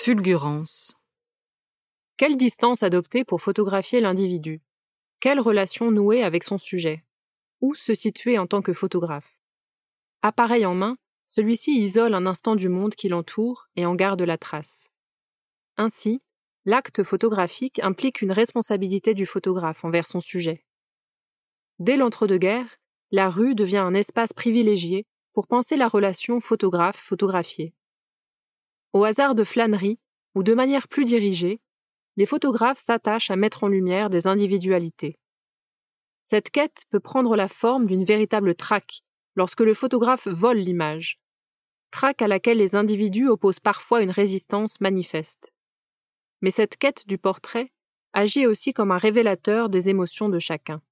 Fulgurance. Quelle distance adopter pour photographier l'individu? Quelle relation nouer avec son sujet? Où se situer en tant que photographe? Appareil en main, celui-ci isole un instant du monde qui l'entoure et en garde la trace. Ainsi, l'acte photographique implique une responsabilité du photographe envers son sujet. Dès l'entre-deux-guerres, la rue devient un espace privilégié pour penser la relation photographe-photographié. Au hasard de flânerie, ou de manière plus dirigée, les photographes s'attachent à mettre en lumière des individualités. Cette quête peut prendre la forme d'une véritable traque lorsque le photographe vole l'image, traque à laquelle les individus opposent parfois une résistance manifeste. Mais cette quête du portrait agit aussi comme un révélateur des émotions de chacun.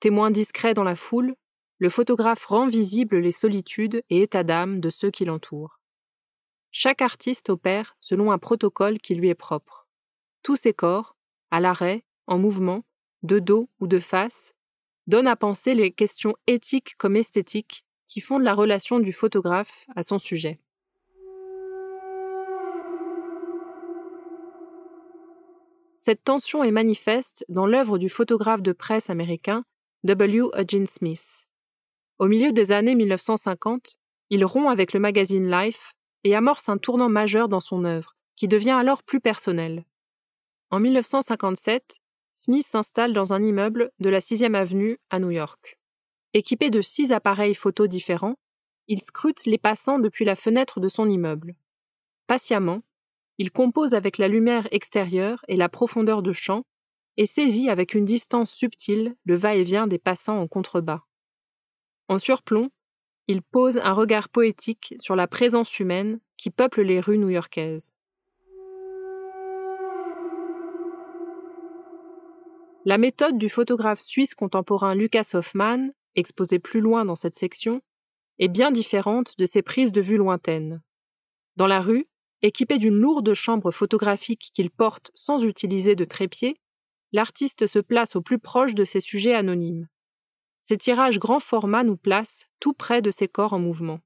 Témoin discret dans la foule, le photographe rend visibles les solitudes et états d'âme de ceux qui l'entourent. Chaque artiste opère selon un protocole qui lui est propre. Tous ses corps, à l'arrêt, en mouvement, de dos ou de face, donnent à penser les questions éthiques comme esthétiques qui fondent la relation du photographe à son sujet. Cette tension est manifeste dans l'œuvre du photographe de presse américain W. Eugene Smith. Au milieu des années 1950, il rompt avec le magazine Life et amorce un tournant majeur dans son œuvre, qui devient alors plus personnel. En 1957, Smith s'installe dans un immeuble de la 6e avenue à New York. Équipé de six appareils photos différents, il scrute les passants depuis la fenêtre de son immeuble. Patiemment, il compose avec la lumière extérieure et la profondeur de champ, et saisit avec une distance subtile le va-et-vient des passants en contrebas. En surplomb, il pose un regard poétique sur la présence humaine qui peuple les rues new-yorkaises. La méthode du photographe suisse contemporain Lucas Hoffmann, exposé plus loin dans cette section, est bien différente de ses prises de vue lointaines. Dans la rue, équipé d'une lourde chambre photographique qu'il porte sans utiliser de trépied, l'artiste se place au plus proche de ses sujets anonymes. Ces tirages grand format nous placent tout près de ces corps en mouvement.